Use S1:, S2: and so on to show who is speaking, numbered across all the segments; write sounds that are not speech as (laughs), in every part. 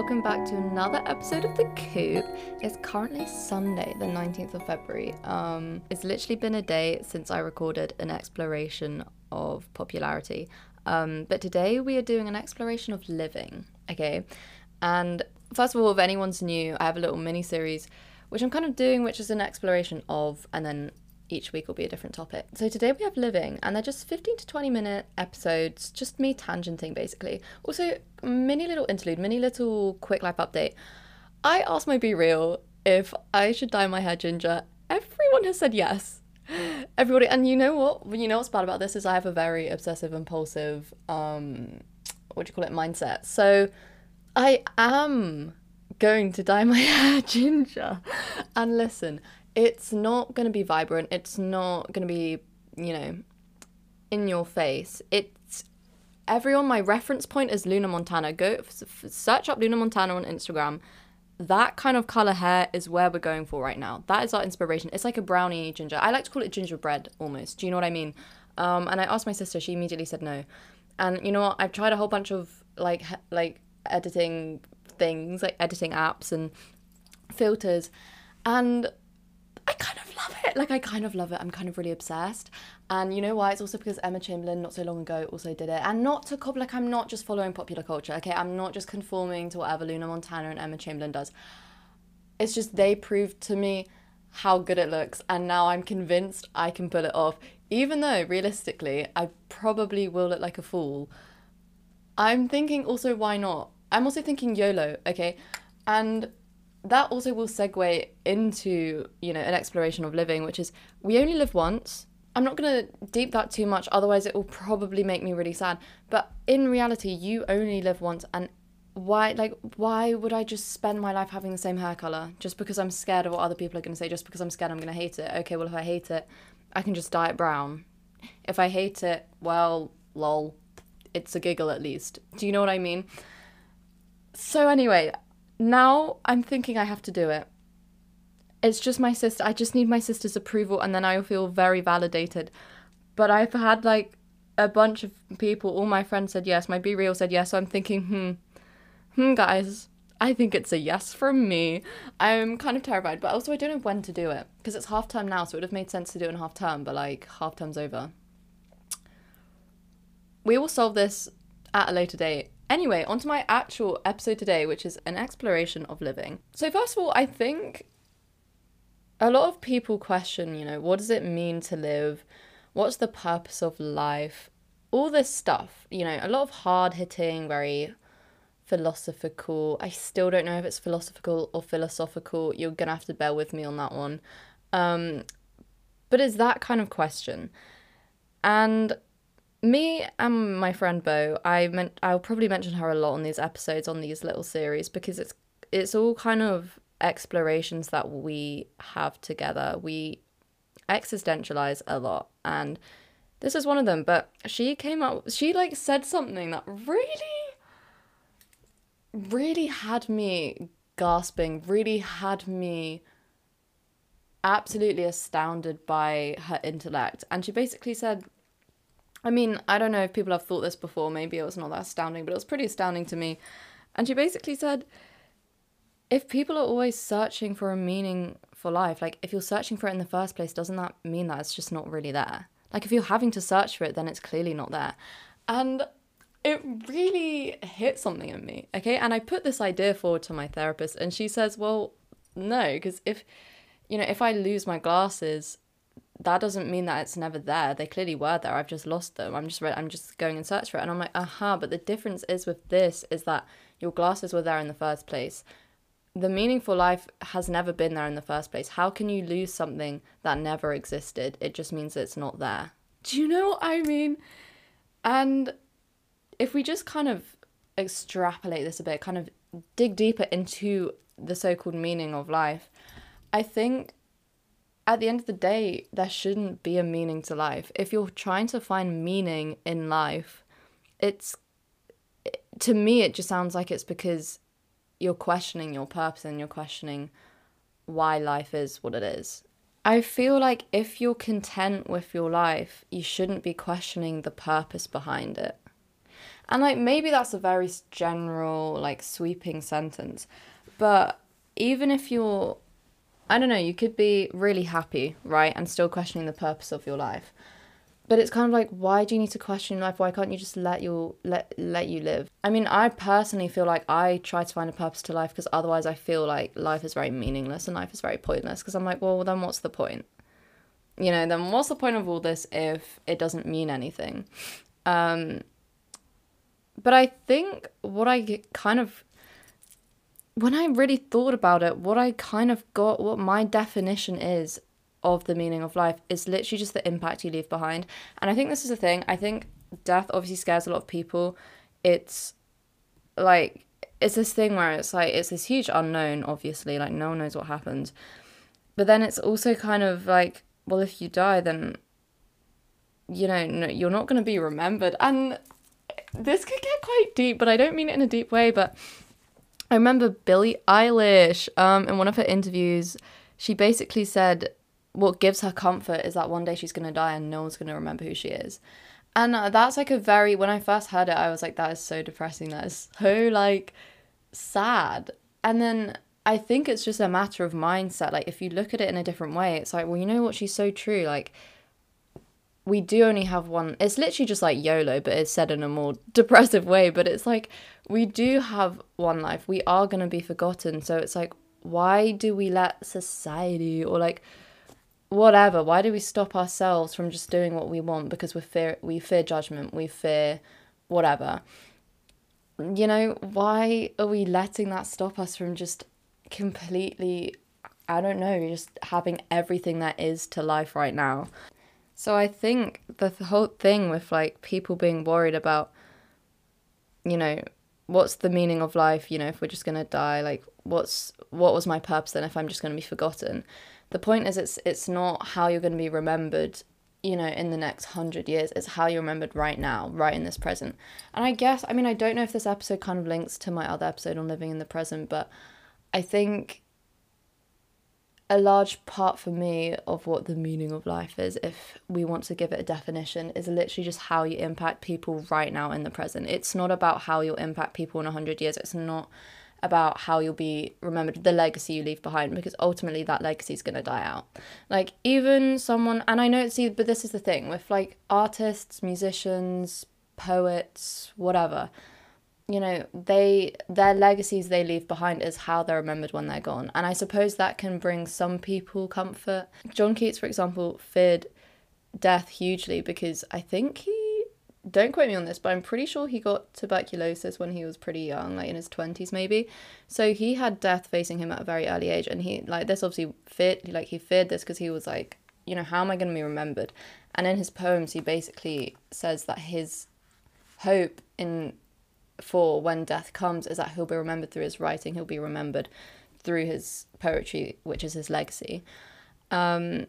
S1: welcome back to another episode of The Coop. It's currently Sunday, the 19th of February. Um, it's literally been a day since I recorded an exploration of popularity. Um, but today we are doing an exploration of living, okay? And first of all, if anyone's new, I have a little mini series which I'm kind of doing, which is an exploration of, and then each week will be a different topic. So today we have living, and they're just 15 to 20 minute episodes, just me tangenting basically. Also, mini little interlude, mini little quick life update. I asked my BeReal if I should dye my hair ginger. Everyone has said yes. Everybody, and you know what? You know what's bad about this is I have a very obsessive, impulsive, um, what do you call it, mindset. So I am going to dye my (laughs) hair ginger. And listen, it's not going to be vibrant. It's not going to be, you know, in your face. It's everyone. My reference point is Luna Montana. Go f- search up Luna Montana on Instagram. That kind of color hair is where we're going for right now. That is our inspiration. It's like a brownie ginger. I like to call it gingerbread almost. Do you know what I mean? Um, and I asked my sister. She immediately said no. And you know what? I've tried a whole bunch of like he- like editing things, like editing apps and filters, and I kind of love it. Like I kind of love it. I'm kind of really obsessed. And you know why? It's also because Emma Chamberlain not so long ago also did it. And not to cop like I'm not just following popular culture. Okay, I'm not just conforming to whatever Luna Montana and Emma Chamberlain does. It's just they proved to me how good it looks and now I'm convinced I can pull it off. Even though realistically I probably will look like a fool. I'm thinking also why not? I'm also thinking YOLO, okay? And that also will segue into you know an exploration of living which is we only live once. I'm not going to deep that too much otherwise it will probably make me really sad. But in reality you only live once and why like why would i just spend my life having the same hair color? Just because i'm scared of what other people are going to say just because i'm scared i'm going to hate it. Okay well if i hate it i can just dye it brown. If i hate it well lol. It's a giggle at least. Do you know what i mean? So anyway now I'm thinking I have to do it. It's just my sister. I just need my sister's approval and then I'll feel very validated. But I've had like a bunch of people, all my friends said yes, my BeReal said yes, so I'm thinking, hmm, hmm, guys, I think it's a yes from me. I'm kind of terrified, but also I don't know when to do it because it's half term now, so it would have made sense to do it in half term, but like half term's over. We will solve this at a later date. Anyway, onto my actual episode today, which is an exploration of living. So, first of all, I think a lot of people question, you know, what does it mean to live? What's the purpose of life? All this stuff, you know, a lot of hard hitting, very philosophical. I still don't know if it's philosophical or philosophical. You're gonna have to bear with me on that one. Um, but it's that kind of question. And me and my friend Bo, I meant I'll probably mention her a lot on these episodes on these little series because it's it's all kind of explorations that we have together. We existentialize a lot and this is one of them, but she came up she like said something that really really had me gasping, really had me absolutely astounded by her intellect. And she basically said I mean, I don't know if people have thought this before. Maybe it was not that astounding, but it was pretty astounding to me. And she basically said, if people are always searching for a meaning for life, like if you're searching for it in the first place, doesn't that mean that it's just not really there? Like if you're having to search for it, then it's clearly not there. And it really hit something in me. Okay. And I put this idea forward to my therapist, and she says, well, no, because if, you know, if I lose my glasses, that doesn't mean that it's never there. They clearly were there. I've just lost them. I'm just re- I'm just going and search for it. And I'm like, aha. But the difference is with this is that your glasses were there in the first place. The meaningful life has never been there in the first place. How can you lose something that never existed? It just means it's not there. Do you know what I mean? And if we just kind of extrapolate this a bit, kind of dig deeper into the so called meaning of life, I think at the end of the day, there shouldn't be a meaning to life. If you're trying to find meaning in life, it's to me, it just sounds like it's because you're questioning your purpose and you're questioning why life is what it is. I feel like if you're content with your life, you shouldn't be questioning the purpose behind it. And like maybe that's a very general, like sweeping sentence. But even if you're I don't know, you could be really happy, right? And still questioning the purpose of your life. But it's kind of like why do you need to question life? Why can't you just let your let let you live? I mean, I personally feel like I try to find a purpose to life because otherwise I feel like life is very meaningless and life is very pointless because I'm like, well, then what's the point? You know, then what's the point of all this if it doesn't mean anything? Um but I think what I kind of when I really thought about it, what I kind of got, what my definition is of the meaning of life is literally just the impact you leave behind. And I think this is the thing. I think death obviously scares a lot of people. It's like, it's this thing where it's like, it's this huge unknown, obviously, like, no one knows what happens. But then it's also kind of like, well, if you die, then, you know, no, you're not going to be remembered. And this could get quite deep, but I don't mean it in a deep way, but I remember Billie Eilish, um, in one of her interviews, she basically said what gives her comfort is that one day she's gonna die and no one's gonna remember who she is. And uh, that's like a very when I first heard it, I was like, that is so depressing. That is so like sad. And then I think it's just a matter of mindset. Like if you look at it in a different way, it's like, well, you know what? She's so true. Like we do only have one. It's literally just like YOLO, but it's said in a more (laughs) depressive way. But it's like we do have one life. We are going to be forgotten. So it's like, why do we let society or like whatever, why do we stop ourselves from just doing what we want because we fear we fear judgment, we fear whatever. You know, why are we letting that stop us from just completely I don't know, just having everything that is to life right now? So I think the whole thing with like people being worried about, you know, what's the meaning of life? You know, if we're just gonna die, like what's what was my purpose then if I'm just gonna be forgotten? The point is, it's it's not how you're gonna be remembered, you know, in the next hundred years. It's how you're remembered right now, right in this present. And I guess, I mean, I don't know if this episode kind of links to my other episode on living in the present, but I think a large part for me of what the meaning of life is, if we want to give it a definition, is literally just how you impact people right now in the present. It's not about how you'll impact people in 100 years. It's not about how you'll be remembered, the legacy you leave behind, because ultimately that legacy is going to die out. Like, even someone, and I know, see, but this is the thing with like artists, musicians, poets, whatever you know they their legacies they leave behind is how they're remembered when they're gone. And i suppose that can bring some people comfort. John keats for example feared death hugely because i think he don't quote me on this but i'm pretty sure he got tuberculosis when he was pretty young like in his 20s maybe. So he had death facing him at a very early age and he like this obviously feared like he feared this because he was like you know how am i going to be remembered? And in his poems he basically says that his hope in for when death comes is that he'll be remembered through his writing, he'll be remembered through his poetry, which is his legacy. Um,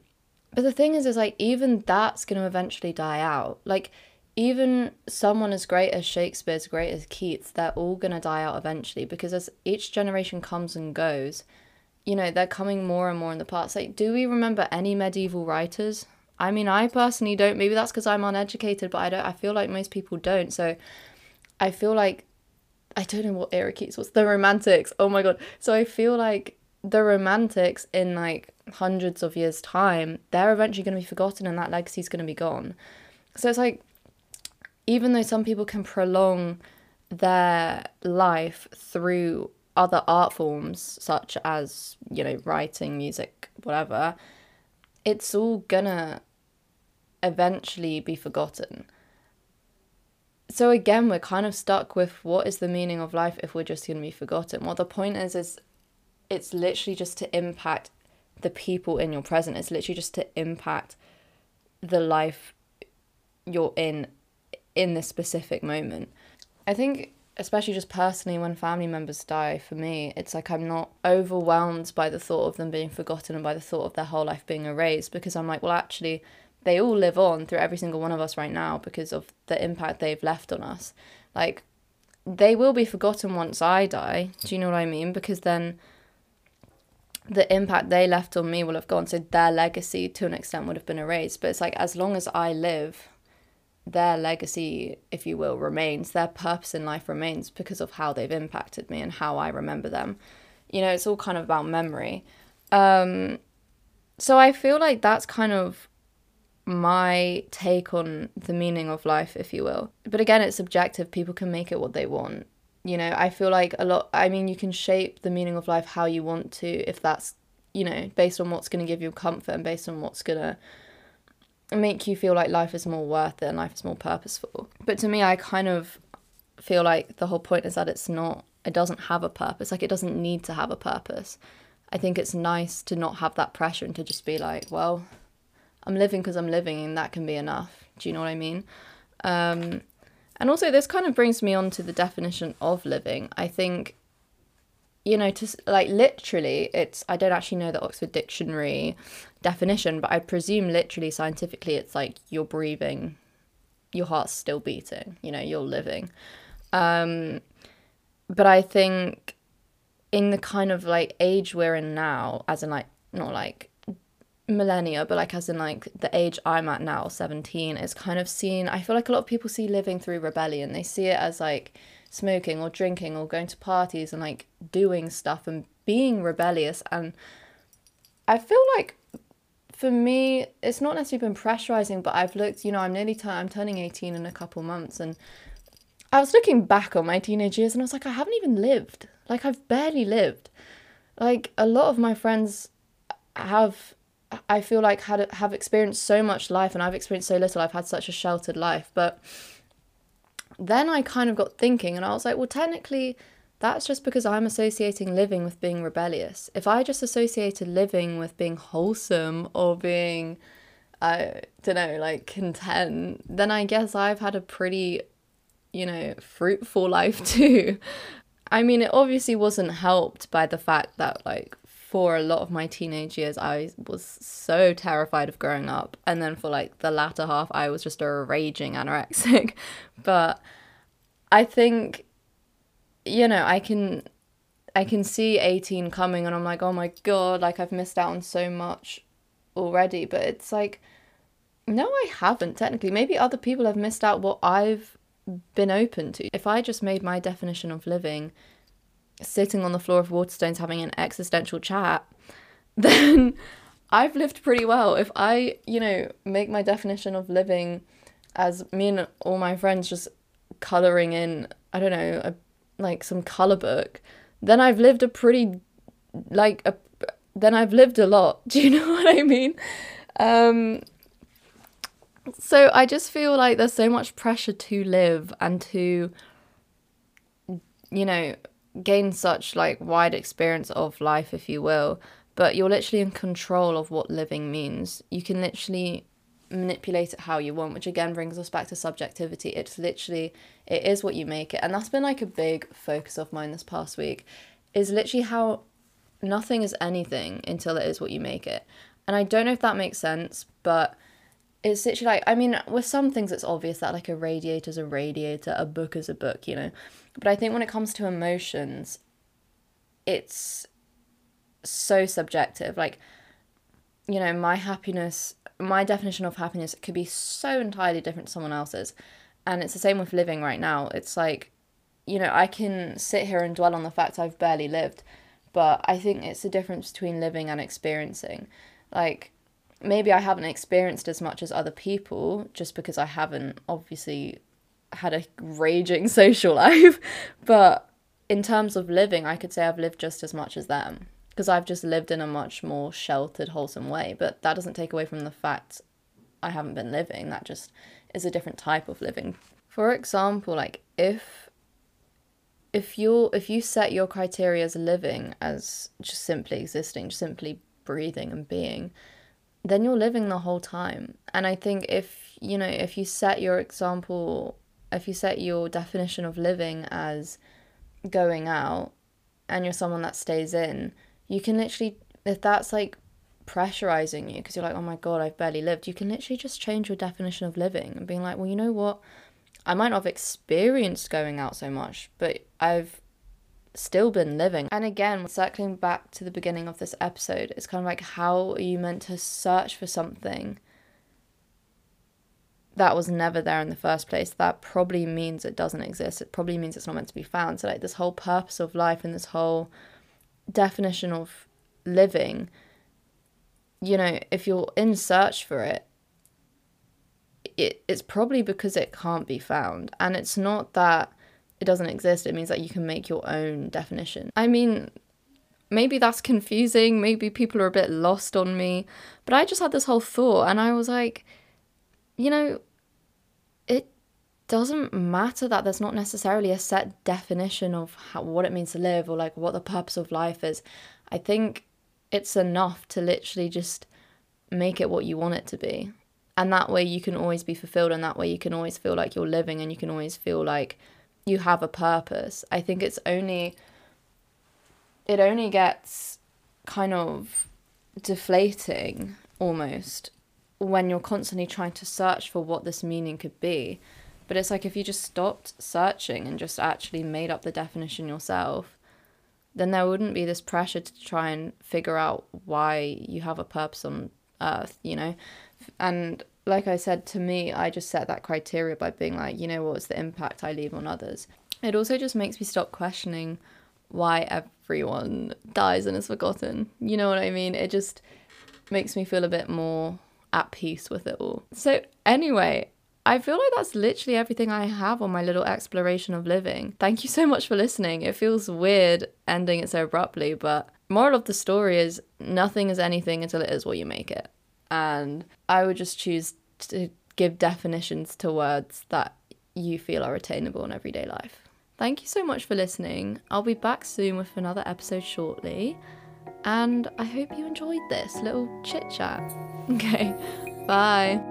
S1: but the thing is, is like even that's going to eventually die out. Like even someone as great as Shakespeare, as great as Keats, they're all going to die out eventually because as each generation comes and goes, you know, they're coming more and more in the past. Like, do we remember any medieval writers? I mean, I personally don't. Maybe that's because I'm uneducated, but I don't. I feel like most people don't. So I feel like I don't know what era Keats was. The Romantics. Oh my god. So I feel like the Romantics in like hundreds of years' time, they're eventually going to be forgotten and that legacy is going to be gone. So it's like, even though some people can prolong their life through other art forms, such as, you know, writing, music, whatever, it's all gonna eventually be forgotten so again we're kind of stuck with what is the meaning of life if we're just going to be forgotten? What the point is is it's literally just to impact the people in your present. It's literally just to impact the life you're in in this specific moment. I think especially just personally when family members die for me it's like i'm not overwhelmed by the thought of them being forgotten and by the thought of their whole life being erased because i'm like well actually they all live on through every single one of us right now because of the impact they've left on us. Like, they will be forgotten once I die. Do you know what I mean? Because then the impact they left on me will have gone. So their legacy to an extent would have been erased. But it's like, as long as I live, their legacy, if you will, remains, their purpose in life remains because of how they've impacted me and how I remember them. You know, it's all kind of about memory. Um, so I feel like that's kind of my take on the meaning of life, if you will. But again, it's subjective. People can make it what they want. You know, I feel like a lot, I mean, you can shape the meaning of life how you want to, if that's, you know, based on what's going to give you comfort and based on what's going to make you feel like life is more worth it and life is more purposeful. But to me, I kind of feel like the whole point is that it's not, it doesn't have a purpose. Like, it doesn't need to have a purpose. I think it's nice to not have that pressure and to just be like, well, I'm living because I'm living, and that can be enough. Do you know what I mean? Um, and also, this kind of brings me on to the definition of living. I think, you know, to like literally, it's, I don't actually know the Oxford Dictionary definition, but I presume literally scientifically it's like you're breathing, your heart's still beating, you know, you're living. Um, but I think in the kind of like age we're in now, as in like, not like millennia, but like as in like the age I'm at now, 17, is kind of seen, I feel like a lot of people see living through rebellion. They see it as like smoking or drinking or going to parties and like doing stuff and being rebellious. And I feel like for me, it's not necessarily been pressurizing, but I've looked, you know, I'm nearly, t- I'm turning 18 in a couple months, and I was looking back on my teenage years and I was like, I haven't even lived. Like, I've barely lived. Like, a lot of my friends have, I feel like, had have experienced so much life, and I've experienced so little. I've had such a sheltered life. But then I kind of got thinking, and I was like, well, technically, that's just because I'm associating living with being rebellious. If I just associated living with being wholesome or being, I don't know, like content, then I guess I've had a pretty, you know, fruitful (laughs) life too. I mean, it obviously wasn't helped by the fact that, like, for a lot of my teenage years, I was so terrified of growing up. And then for like the latter half, I was just a raging anorexic. (laughs) but I think you know, I can I can see 18 coming and I'm like, "Oh my god, like I've missed out on so much already." But it's like no, I haven't technically. Maybe other people have missed out what I've been open to. If I just made my definition of living sitting on the floor of Waterstones having an existential chat, (laughs) then I've lived pretty well. If I, you know, make my definition of living as me and all my friends just colouring in, I don't know, a like some color book, then I've lived a pretty like a then I've lived a lot. (laughs) Do you know what I mean? Um so I just feel like there's so much pressure to live and to you know gain such like wide experience of life if you will but you're literally in control of what living means you can literally manipulate it how you want, which again brings us back to subjectivity. It's literally, it is what you make it. And that's been like a big focus of mine this past week, is literally how nothing is anything until it is what you make it. And I don't know if that makes sense, but it's literally like, I mean, with some things it's obvious that like a radiator is a radiator, a book is a book, you know. But I think when it comes to emotions, it's so subjective. Like, you know, my happiness my definition of happiness could be so entirely different to someone else's. And it's the same with living right now. It's like, you know, I can sit here and dwell on the fact I've barely lived, but I think it's the difference between living and experiencing. Like, maybe I haven't experienced as much as other people just because I haven't obviously had a raging (laughs) social life, but in terms of living, I could say I've lived just as much as them because I've just lived in a much more sheltered, wholesome way. But that doesn't take away from the fact I haven't been living. That just is a different type of living. For example, like if if you if you set your criteria as living as just simply existing, just simply breathing and being, then you're living the whole time. And I think if you know if you set your example, if you set your definition of living as going out, and you're someone that stays in, you can literally if that's like pressurizing you because you're like oh my god i've barely lived you can literally just change your definition of living and being like well you know what? I might not have experienced going out so much but i've still been living. And again circling back to the beginning of this episode it's kind of like how are you meant to search for something that was never there in the first place, that probably means it doesn't exist. It probably means it's not meant to be found. So, like, this whole purpose of life and this whole definition of living, you know, if you're in search for it, it it's probably because it can't be found. And it's not that it doesn't exist, it means that you can make your own definition. I mean, maybe that's confusing, maybe people are a bit lost on me, but I just had this whole thought and I was like, you know, it doesn't matter that there's not necessarily a set definition of how, what it means to live or like what the purpose of life is. I think it's enough to literally just make it what you want it to be. And that way you can always be fulfilled, and that way you can always feel like you're living and you can always feel like you have a purpose. I think it's only, it only gets kind of deflating almost when you're constantly trying to search for what this meaning could be. But it's like if you just stopped searching and just actually made up the definition yourself, then there wouldn't be this pressure to try and figure out why you have a purpose on earth, you know? And like I said, to me, I just set that criteria by being like, you know, what's the impact I leave on others? It also just makes me stop questioning why everyone dies and is forgotten. You know what I mean? It just makes me feel a bit more at peace with it all. So, anyway, I feel like that's literally everything I have on my little exploration of living. Thank you so much for listening. It feels weird ending it so abruptly, but moral of the story is nothing is anything until it is what you make it. And I would just choose to give definitions to words that you feel are attainable in everyday life. Thank you so much for listening. I'll be back soon with another episode shortly. And I hope you enjoyed this little chit chat. (laughs) Okay, bye.